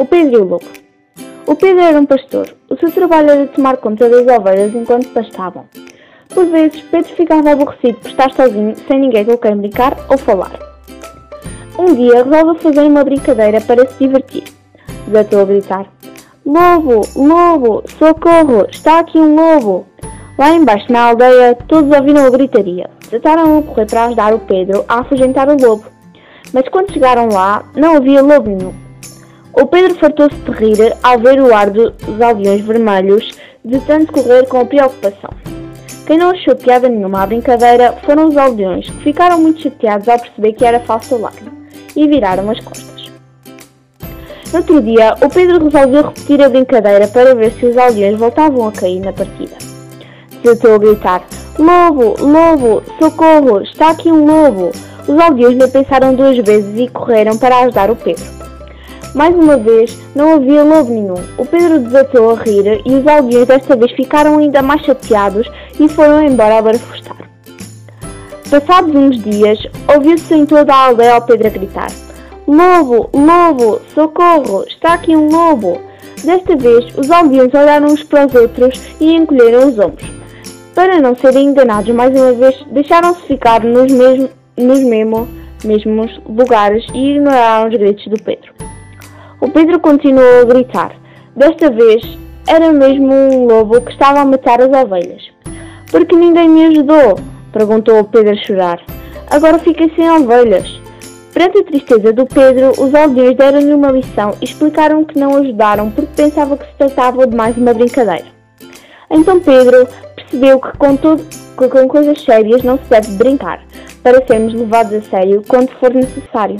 O Pedro e o Lobo. O Pedro era um pastor. O seu trabalho era tomar conta das ovelhas enquanto pastavam. Por vezes, Pedro ficava aborrecido por estar sozinho, sem ninguém com quem brincar ou falar. Um dia, resolve fazer uma brincadeira para se divertir. Desatou a gritar: Lobo, lobo, socorro, está aqui um lobo! Lá embaixo na aldeia, todos ouviram a gritaria. Trataram a correr para ajudar o Pedro a afugentar o lobo. Mas quando chegaram lá, não havia lobo nenhum. O Pedro fartou-se de rir ao ver o ar dos aldeões vermelhos de tanto correr com preocupação. Quem não achou piada nenhuma à brincadeira foram os aldeões, que ficaram muito chateados ao perceber que era falso alarme, e viraram as costas. No outro dia, o Pedro resolveu repetir a brincadeira para ver se os aldeões voltavam a cair na partida. Desatou a gritar, Lobo, lobo, socorro, está aqui um lobo! Os aldeões não pensaram duas vezes e correram para ajudar o Pedro. Mais uma vez, não havia lobo nenhum. O Pedro desatou a rir e os aldeões desta vez ficaram ainda mais chateados e foram embora a barafustar. Passados uns dias, ouviu-se em toda a aldeia ao Pedro a gritar: Lobo, lobo, socorro, está aqui um lobo! Desta vez, os aldeões olharam uns para os outros e encolheram os ombros. Para não serem enganados mais uma vez, deixaram-se ficar nos, mesmo, nos mesmo, mesmos lugares e ignoraram os gritos do Pedro. O Pedro continuou a gritar. Desta vez era mesmo um lobo que estava a matar as ovelhas. Por que ninguém me ajudou? perguntou o Pedro a chorar. Agora fiquei sem ovelhas. Perante a tristeza do Pedro, os aldeões deram-lhe uma lição e explicaram que não ajudaram porque pensavam que se tratava de mais uma brincadeira. Então Pedro percebeu que com, todo, que com coisas sérias não se deve brincar, para sermos levados a sério quando for necessário.